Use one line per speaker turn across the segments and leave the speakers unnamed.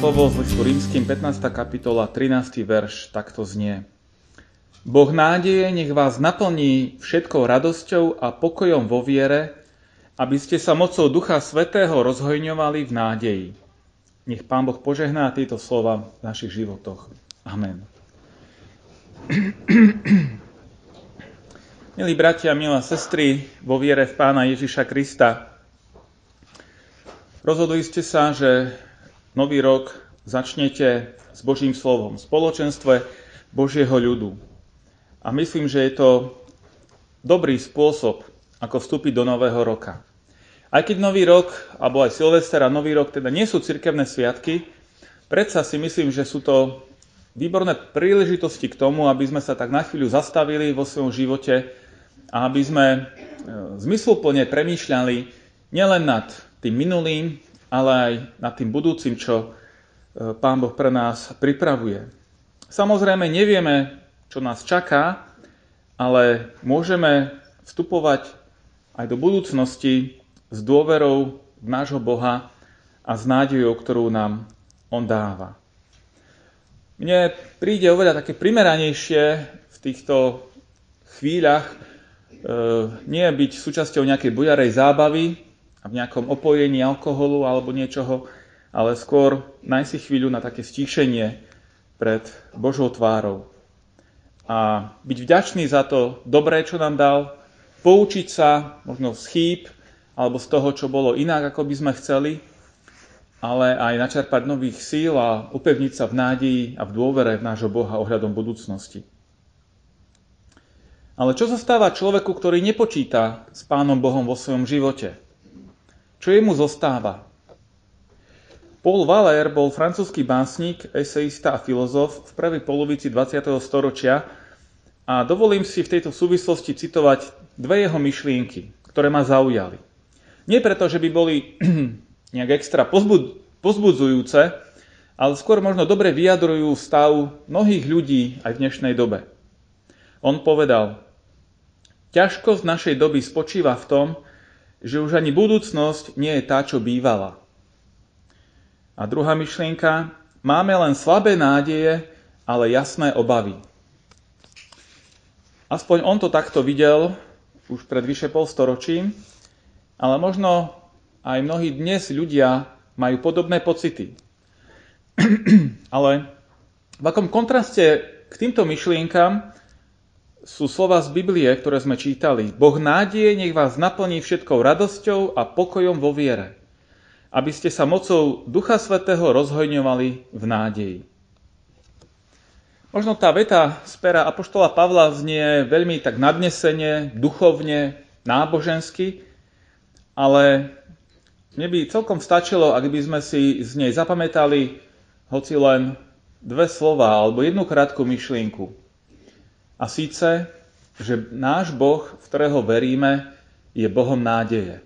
Slovo z listu rímským 15. kapitola 13. verš takto znie. Boh nádeje nech vás naplní všetkou radosťou a pokojom vo viere, aby ste sa mocou Ducha Svetého rozhojňovali v nádeji. Nech Pán Boh požehná tieto slova v našich životoch. Amen. Milí bratia, milé sestry, vo viere v Pána Ježiša Krista, rozhodli ste sa, že nový rok začnete s Božím slovom v spoločenstve Božieho ľudu. A myslím, že je to dobrý spôsob, ako vstúpiť do nového roka. Aj keď nový rok, alebo aj Silvester a nový rok teda nie sú cirkevné sviatky, predsa si myslím, že sú to výborné príležitosti k tomu, aby sme sa tak na chvíľu zastavili vo svojom živote a aby sme e, zmysluplne premýšľali nielen nad tým minulým, ale aj nad tým budúcim, čo Pán Boh pre nás pripravuje. Samozrejme nevieme, čo nás čaká, ale môžeme vstupovať aj do budúcnosti s dôverou v nášho Boha a s nádejou, ktorú nám On dáva. Mne príde oveľa také primeranejšie v týchto chvíľach e, nie byť súčasťou nejakej bujarej zábavy, a v nejakom opojení alkoholu alebo niečoho, ale skôr nájsť si chvíľu na také stíšenie pred Božou tvárou. A byť vďačný za to dobré, čo nám dal, poučiť sa možno z chýb alebo z toho, čo bolo inak, ako by sme chceli, ale aj načerpať nových síl a upevniť sa v nádeji a v dôvere v nášho Boha ohľadom budúcnosti. Ale čo zostáva človeku, ktorý nepočíta s Pánom Bohom vo svojom živote? Čo jemu zostáva? Paul Valér bol francúzsky básnik, eseista a filozof v prvej polovici 20. storočia a dovolím si v tejto súvislosti citovať dve jeho myšlienky, ktoré ma zaujali. Nie preto, že by boli nejak extra pozbud- pozbudzujúce, ale skôr možno dobre vyjadrujú stav mnohých ľudí aj v dnešnej dobe. On povedal, ťažkosť našej doby spočíva v tom, že už ani budúcnosť nie je tá, čo bývala. A druhá myšlienka, máme len slabé nádeje, ale jasné obavy. Aspoň on to takto videl už pred vyše pol storočím, ale možno aj mnohí dnes ľudia majú podobné pocity. ale v akom kontraste k týmto myšlienkam sú slova z Biblie, ktoré sme čítali. Boh nádeje nech vás naplní všetkou radosťou a pokojom vo viere, aby ste sa mocou Ducha Svetého rozhojňovali v nádeji. Možno tá veta z pera Apoštola Pavla znie veľmi tak nadnesene, duchovne, nábožensky, ale mne by celkom stačilo, ak by sme si z nej zapamätali hoci len dve slova alebo jednu krátku myšlienku. A síce, že náš Boh, v ktorého veríme, je Bohom nádeje.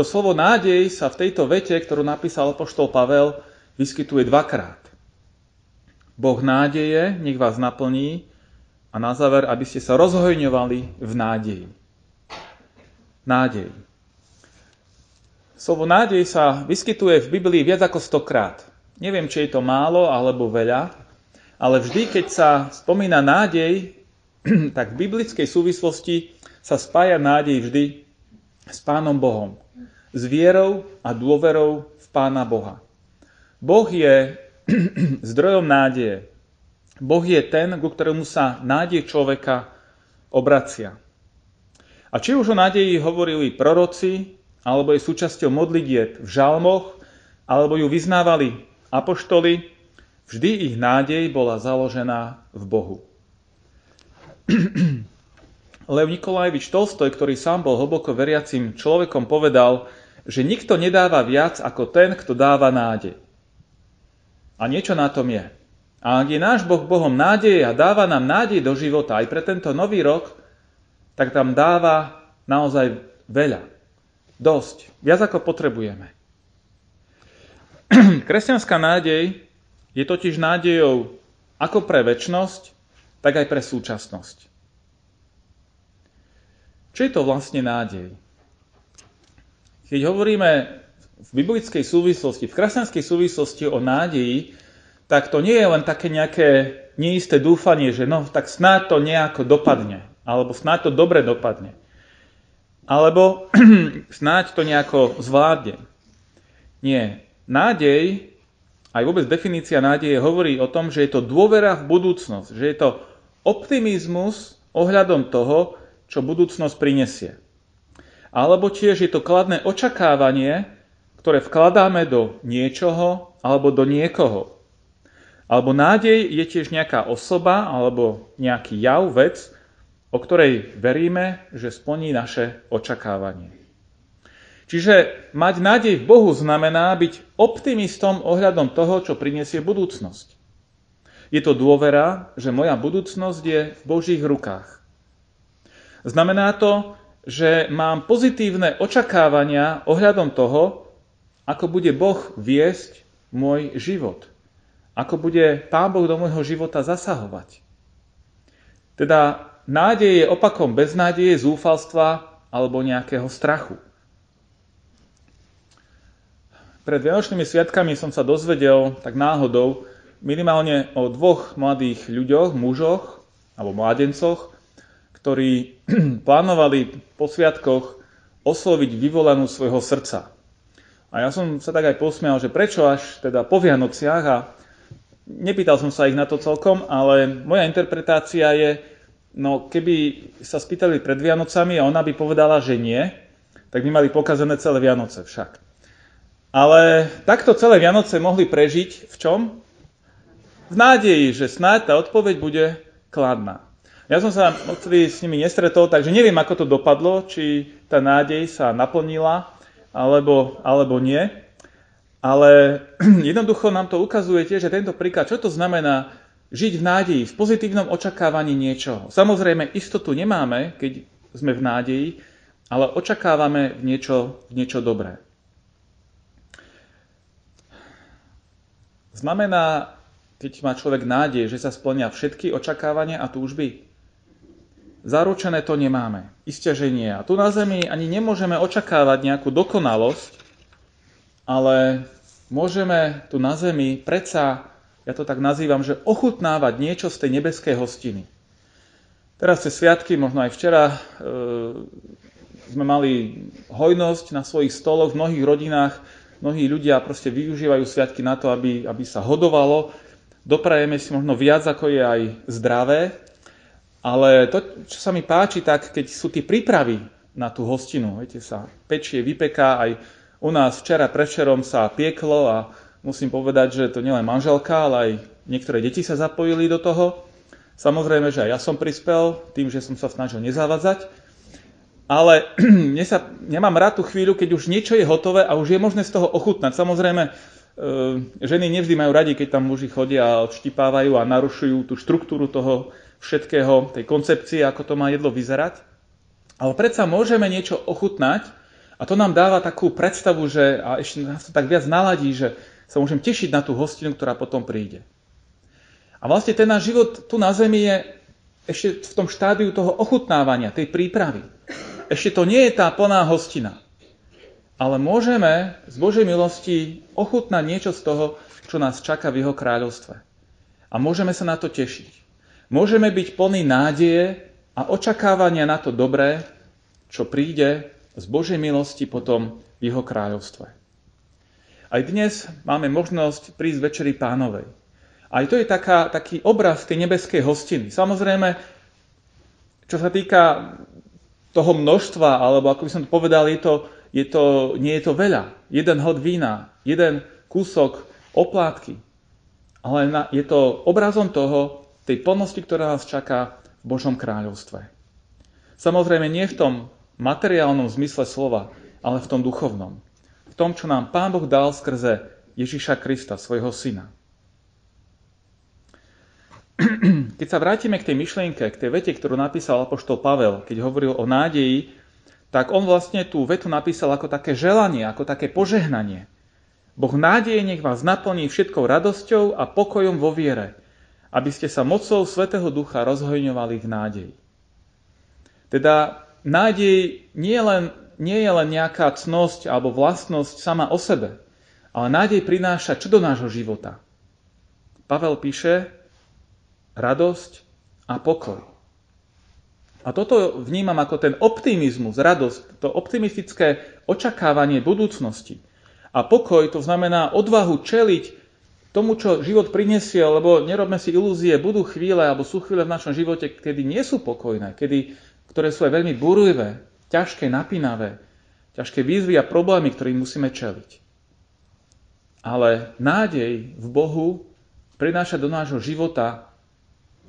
To slovo nádej sa v tejto vete, ktorú napísal poštol Pavel, vyskytuje dvakrát. Boh nádeje, nech vás naplní a na záver, aby ste sa rozhojňovali v nádeji. Nádej. Slovo nádej sa vyskytuje v Biblii viac ako stokrát. Neviem, či je to málo alebo veľa, ale vždy, keď sa spomína nádej, tak v biblickej súvislosti sa spája nádej vždy s Pánom Bohom. S vierou a dôverou v Pána Boha. Boh je zdrojom nádeje. Boh je ten, ku ktorému sa nádej človeka obracia. A či už o nádeji hovorili proroci, alebo je súčasťou modlitieb v žalmoch, alebo ju vyznávali apoštoli, Vždy ich nádej bola založená v Bohu. Lev Nikolajevič Tolstoj, ktorý sám bol hlboko veriacim človekom, povedal, že nikto nedáva viac ako ten, kto dáva nádej. A niečo na tom je. A ak je náš Boh Bohom nádej a dáva nám nádej do života aj pre tento nový rok, tak tam dáva naozaj veľa. Dosť. Viac ako potrebujeme. Kresťanská nádej je totiž nádejou ako pre väčnosť, tak aj pre súčasnosť. Čo je to vlastne nádej? Keď hovoríme v biblickej súvislosti, v kresťanskej súvislosti o nádeji, tak to nie je len také nejaké neisté dúfanie, že no tak snáď to nejako dopadne, alebo snáď to dobre dopadne. Alebo snáď to nejako zvládne. Nie. Nádej, aj vôbec definícia nádeje hovorí o tom, že je to dôvera v budúcnosť, že je to optimizmus ohľadom toho, čo budúcnosť prinesie. Alebo tiež je to kladné očakávanie, ktoré vkladáme do niečoho alebo do niekoho. Alebo nádej je tiež nejaká osoba alebo nejaký jav, vec, o ktorej veríme, že splní naše očakávanie. Čiže mať nádej v Bohu znamená byť optimistom ohľadom toho, čo prinesie budúcnosť. Je to dôvera, že moja budúcnosť je v Božích rukách. Znamená to, že mám pozitívne očakávania ohľadom toho, ako bude Boh viesť môj život. Ako bude Pán Boh do môjho života zasahovať. Teda nádej je opakom beznádeje, zúfalstva alebo nejakého strachu. Pred Vianočnými sviatkami som sa dozvedel tak náhodou minimálne o dvoch mladých ľuďoch, mužoch alebo mladencoch, ktorí plánovali po sviatkoch osloviť vyvolanú svojho srdca. A ja som sa tak aj posmial, že prečo až teda po Vianociach a nepýtal som sa ich na to celkom, ale moja interpretácia je, No keby sa spýtali pred Vianocami a ona by povedala, že nie, tak by mali pokazané celé Vianoce však. Ale takto celé Vianoce mohli prežiť v čom? V nádeji, že snáď tá odpoveď bude kladná. Ja som sa odtedy s nimi nestretol, takže neviem, ako to dopadlo, či tá nádej sa naplnila, alebo, alebo nie. Ale jednoducho nám to ukazuje tiež, že tento príklad, čo to znamená žiť v nádeji, v pozitívnom očakávaní niečoho. Samozrejme, istotu nemáme, keď sme v nádeji, ale očakávame v niečo, v niečo dobré. Znamená, keď má človek nádej, že sa splnia všetky očakávania a túžby? Zaručené to nemáme. Isté, že nie. A tu na Zemi ani nemôžeme očakávať nejakú dokonalosť, ale môžeme tu na Zemi predsa ja to tak nazývam, že ochutnávať niečo z tej nebeskej hostiny. Teraz cez sviatky, možno aj včera, e, sme mali hojnosť na svojich stoloch v mnohých rodinách. Mnohí ľudia proste využívajú sviatky na to, aby, aby sa hodovalo. Doprajeme si možno viac, ako je aj zdravé. Ale to, čo sa mi páči, tak keď sú tie prípravy na tú hostinu, viete sa, pečie, vypeká, aj u nás včera prečerom sa pieklo a Musím povedať, že to nielen manželka, ale aj niektoré deti sa zapojili do toho. Samozrejme, že aj ja som prispel tým, že som sa snažil nezávadzať. Ale mne sa, nemám rád tú chvíľu, keď už niečo je hotové a už je možné z toho ochutnať. Samozrejme, e, ženy nevždy majú radi, keď tam muži chodia a odštipávajú a narušujú tú štruktúru toho všetkého, tej koncepcie, ako to má jedlo vyzerať. Ale predsa môžeme niečo ochutnať a to nám dáva takú predstavu, že a ešte nás to tak viac naladí, že sa môžem tešiť na tú hostinu, ktorá potom príde. A vlastne ten náš život tu na Zemi je ešte v tom štádiu toho ochutnávania, tej prípravy. Ešte to nie je tá plná hostina. Ale môžeme z Božej milosti ochutnať niečo z toho, čo nás čaká v Jeho kráľovstve. A môžeme sa na to tešiť. Môžeme byť plní nádeje a očakávania na to dobré, čo príde z Božej milosti potom v Jeho kráľovstve. Aj dnes máme možnosť prísť večeri pánovej. Aj to je taká, taký obraz tej nebeskej hostiny. Samozrejme, čo sa týka toho množstva, alebo ako by som to povedal, je to, je to, nie je to veľa. Jeden hod vína, jeden kúsok oplátky. Ale na, je to obrazom toho, tej plnosti, ktorá nás čaká v Božom kráľovstve. Samozrejme nie v tom materiálnom zmysle slova, ale v tom duchovnom tom, čo nám Pán Boh dal skrze Ježiša Krista, svojho syna. keď sa vrátime k tej myšlienke, k tej vete, ktorú napísal apoštol Pavel, keď hovoril o nádeji, tak on vlastne tú vetu napísal ako také želanie, ako také požehnanie. Boh nádeje nech vás naplní všetkou radosťou a pokojom vo viere, aby ste sa mocou Svetého Ducha rozhojňovali v nádeji. Teda nádej nie je len, nie je len nejaká cnosť alebo vlastnosť sama o sebe, ale nádej prináša čo do nášho života. Pavel píše, radosť a pokoj. A toto vnímam ako ten optimizmus, radosť, to optimistické očakávanie budúcnosti. A pokoj to znamená odvahu čeliť tomu, čo život prinesie, lebo nerobme si ilúzie, budú chvíle, alebo sú chvíle v našom živote, kedy nie sú pokojné, kedy, ktoré sú aj veľmi burlivé, ťažké, napínavé, ťažké výzvy a problémy, ktorým musíme čeliť. Ale nádej v Bohu prináša do nášho života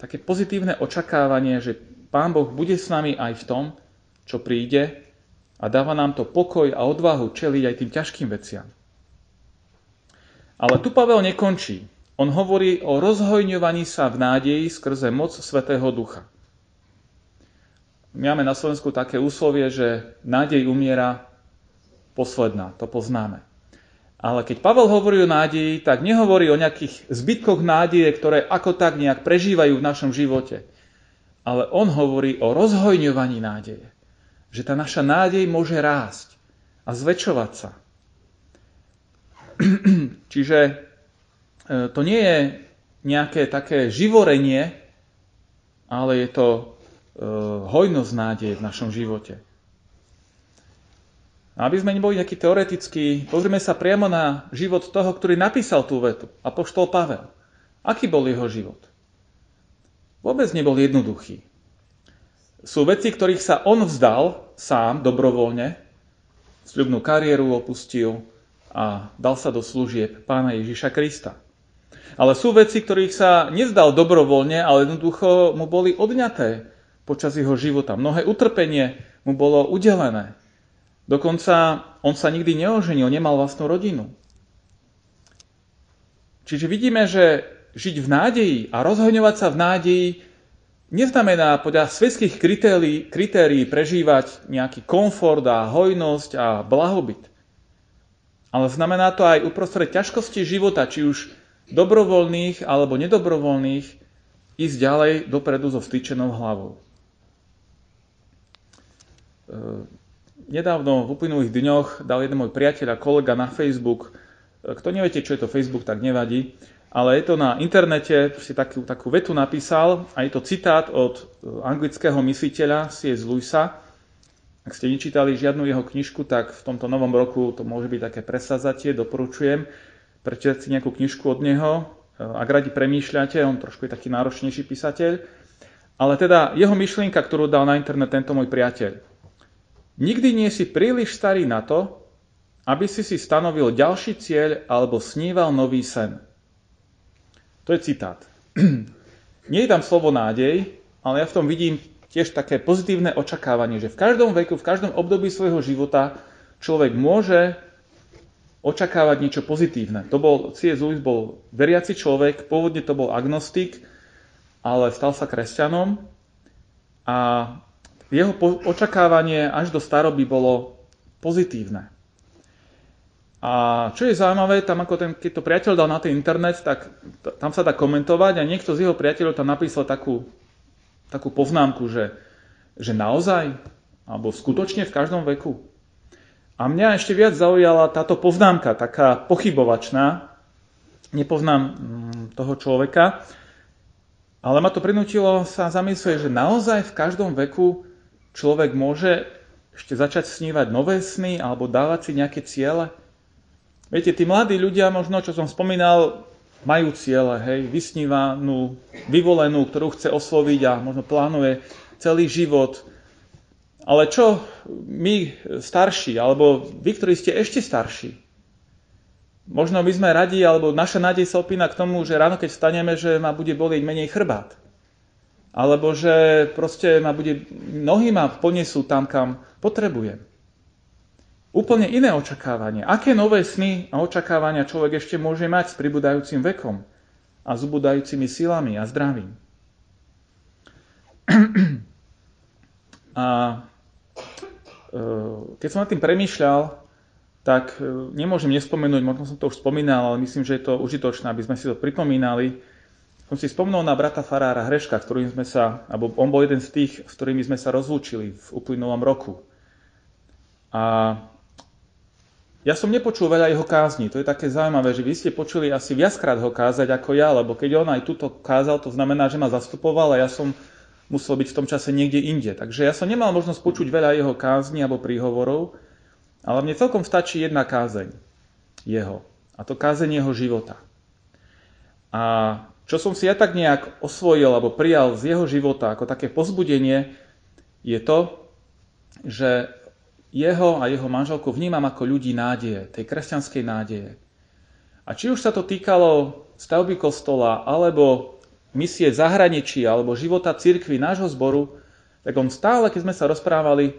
také pozitívne očakávanie, že Pán Boh bude s nami aj v tom, čo príde a dáva nám to pokoj a odvahu čeliť aj tým ťažkým veciam. Ale tu Pavel nekončí. On hovorí o rozhojňovaní sa v nádeji skrze moc Svetého Ducha. My máme na Slovensku také úslovie, že nádej umiera posledná, to poznáme. Ale keď Pavel hovorí o nádeji, tak nehovorí o nejakých zbytkoch nádeje, ktoré ako tak nejak prežívajú v našom živote. Ale on hovorí o rozhojňovaní nádeje. Že tá naša nádej môže rásť a zväčšovať sa. Čiže e, to nie je nejaké také živorenie, ale je to e, hojnosť nádeje v našom živote. Aby sme neboli nejakí teoretickí, pozrieme sa priamo na život toho, ktorý napísal tú vetu, apoštol Pavel. Aký bol jeho život? Vôbec nebol jednoduchý. Sú veci, ktorých sa on vzdal sám, dobrovoľne, sľubnú kariéru opustil a dal sa do služieb pána Ježiša Krista. Ale sú veci, ktorých sa nevzdal dobrovoľne, ale jednoducho mu boli odňaté počas jeho života. Mnohé utrpenie mu bolo udelené. Dokonca on sa nikdy neoženil, nemal vlastnú rodinu. Čiže vidíme, že žiť v nádeji a rozhoňovať sa v nádeji neznamená podľa svetských kritérií, kritérií prežívať nejaký komfort a hojnosť a blahobyt. Ale znamená to aj uprostred ťažkosti života, či už dobrovoľných alebo nedobrovoľných, ísť ďalej dopredu so vstýčenou hlavou nedávno v uplynulých dňoch dal jeden môj priateľ a kolega na Facebook, kto neviete, čo je to Facebook, tak nevadí, ale je to na internete, si takú, takú vetu napísal a je to citát od e, anglického mysliteľa C.S. Lewisa. Ak ste nečítali žiadnu jeho knižku, tak v tomto novom roku to môže byť také presazatie, doporučujem. Prečítať si nejakú knižku od neho, e, ak radi premýšľate, on trošku je taký náročnejší písateľ. Ale teda jeho myšlienka, ktorú dal na internet tento môj priateľ. Nikdy nie si príliš starý na to, aby si si stanovil ďalší cieľ alebo sníval nový sen. To je citát. Nie je tam slovo nádej, ale ja v tom vidím tiež také pozitívne očakávanie, že v každom veku, v každom období svojho života človek môže očakávať niečo pozitívne. To bol, C.S. Lewis bol veriaci človek, pôvodne to bol agnostik, ale stal sa kresťanom a jeho očakávanie až do staroby bolo pozitívne. A čo je zaujímavé, tam ako ten, keď to priateľ dal na ten internet, tak tam sa dá komentovať a niekto z jeho priateľov tam napísal takú, takú poznámku, že, že naozaj, alebo skutočne v každom veku. A mňa ešte viac zaujala táto poznámka, taká pochybovačná. Nepoznám mm, toho človeka, ale ma to prinútilo sa zamyslieť, že naozaj v každom veku človek môže ešte začať snívať nové sny alebo dávať si nejaké ciele? Viete, tí mladí ľudia možno, čo som spomínal, majú ciele, hej, vysnívanú, vyvolenú, ktorú chce osloviť a možno plánuje celý život. Ale čo my starší, alebo vy, ktorí ste ešte starší? Možno my sme radi, alebo naša nádej sa opína k tomu, že ráno, keď vstaneme, že ma bude bolieť menej chrbát alebo že proste ma bude, nohy ma ponesú tam, kam potrebujem. Úplne iné očakávanie. Aké nové sny a očakávania človek ešte môže mať s pribúdajúcim vekom? a zubudajúcimi silami a zdravím. A e, keď som nad tým premýšľal, tak e, nemôžem nespomenúť, možno som to už spomínal, ale myslím, že je to užitočné, aby sme si to pripomínali. Som si spomnul na brata Farára Hreška, ktorým sme sa, alebo on bol jeden z tých, s ktorými sme sa rozlúčili v uplynulom roku. A ja som nepočul veľa jeho kázni, to je také zaujímavé, že vy ste počuli asi viackrát ho kázať ako ja, lebo keď on aj tuto kázal, to znamená, že ma zastupoval a ja som musel byť v tom čase niekde inde. Takže ja som nemal možnosť počuť veľa jeho kázni alebo príhovorov, ale mne celkom stačí jedna kázeň jeho. A to kázeň jeho života. A čo som si ja tak nejak osvojil alebo prijal z jeho života ako také pozbudenie, je to, že jeho a jeho manželku vnímam ako ľudí nádeje, tej kresťanskej nádeje. A či už sa to týkalo stavby kostola, alebo misie zahraničí, alebo života cirkvi nášho zboru, tak on stále, keď sme sa rozprávali,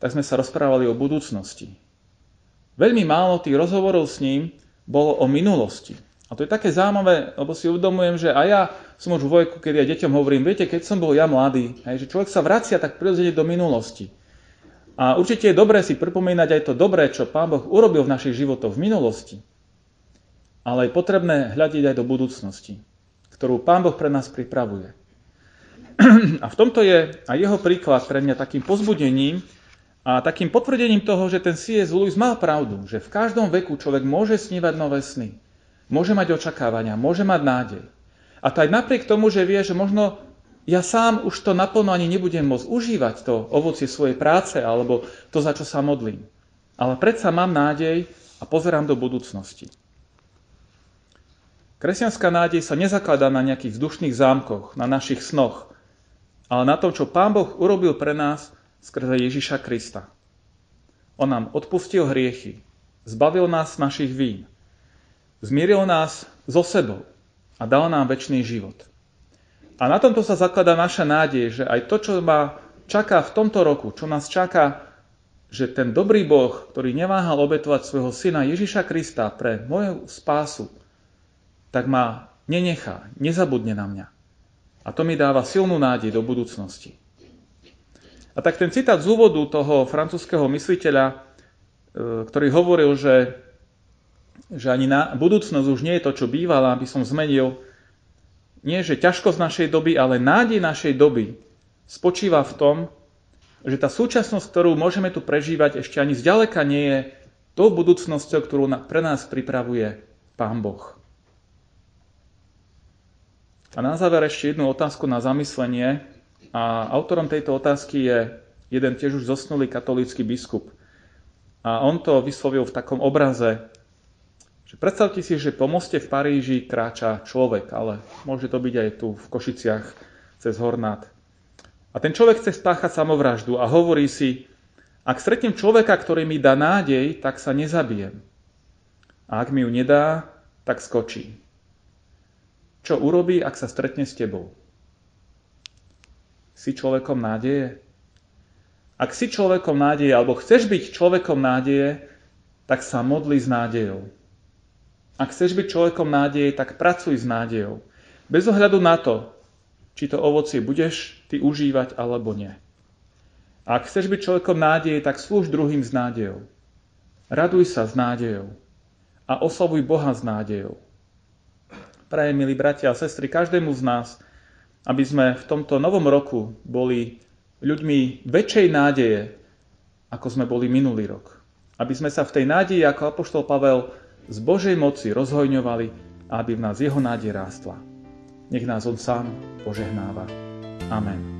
tak sme sa rozprávali o budúcnosti. Veľmi málo tých rozhovorov s ním bolo o minulosti. A to je také zaujímavé, lebo si uvedomujem, že aj ja som už vo veku, kedy ja deťom hovorím, viete, keď som bol ja mladý, hej, že človek sa vracia tak prirodzene do minulosti. A určite je dobré si pripomínať aj to dobré, čo Pán Boh urobil v našich životoch v minulosti. Ale je potrebné hľadiť aj do budúcnosti, ktorú Pán Boh pre nás pripravuje. A v tomto je aj jeho príklad pre mňa takým pozbudením a takým potvrdením toho, že ten C.S. Lewis mal pravdu, že v každom veku človek môže snívať nové sny, môže mať očakávania, môže mať nádej. A to aj napriek tomu, že vie, že možno ja sám už to naplno ani nebudem môcť užívať to ovocie svojej práce alebo to, za čo sa modlím. Ale predsa mám nádej a pozerám do budúcnosti. Kresťanská nádej sa nezakladá na nejakých vzdušných zámkoch, na našich snoch, ale na tom, čo Pán Boh urobil pre nás skrze Ježiša Krista. On nám odpustil hriechy, zbavil nás našich vín, zmieril nás so sebou a dal nám väčší život. A na tomto sa zakladá naša nádej, že aj to, čo ma čaká v tomto roku, čo nás čaká, že ten dobrý Boh, ktorý neváhal obetovať svojho syna Ježiša Krista pre moju spásu, tak ma nenechá, nezabudne na mňa. A to mi dáva silnú nádej do budúcnosti. A tak ten citát z úvodu toho francúzského mysliteľa, e, ktorý hovoril, že, že ani na budúcnosť už nie je to, čo bývala, aby som zmenil, nie že ťažkosť našej doby, ale nádej našej doby spočíva v tom, že tá súčasnosť, ktorú môžeme tu prežívať, ešte ani zďaleka nie je tou budúcnosťou, ktorú pre nás pripravuje Pán Boh. A na záver ešte jednu otázku na zamyslenie. A autorom tejto otázky je jeden tiež už zosnulý katolícky biskup. A on to vyslovil v takom obraze, predstavte si, že po moste v Paríži kráča človek, ale môže to byť aj tu v Košiciach cez Hornát. A ten človek chce spáchať samovraždu a hovorí si, ak stretnem človeka, ktorý mi dá nádej, tak sa nezabijem. A ak mi ju nedá, tak skočí. Čo urobí, ak sa stretne s tebou? Si človekom nádeje? Ak si človekom nádeje, alebo chceš byť človekom nádeje, tak sa modli s nádejou. Ak chceš byť človekom nádeje, tak pracuj s nádejou. Bez ohľadu na to, či to ovocie budeš ty užívať alebo nie. Ak chceš byť človekom nádeje, tak slúž druhým s nádejou. Raduj sa s nádejou a oslavuj Boha s nádejou. Prajem, milí bratia a sestry, každému z nás, aby sme v tomto novom roku boli ľuďmi väčšej nádeje, ako sme boli minulý rok. Aby sme sa v tej nádeji, ako apoštol Pavel z Božej moci rozhojňovali aby v nás jeho nádej rástla. Nech nás On sám požehnáva. Amen.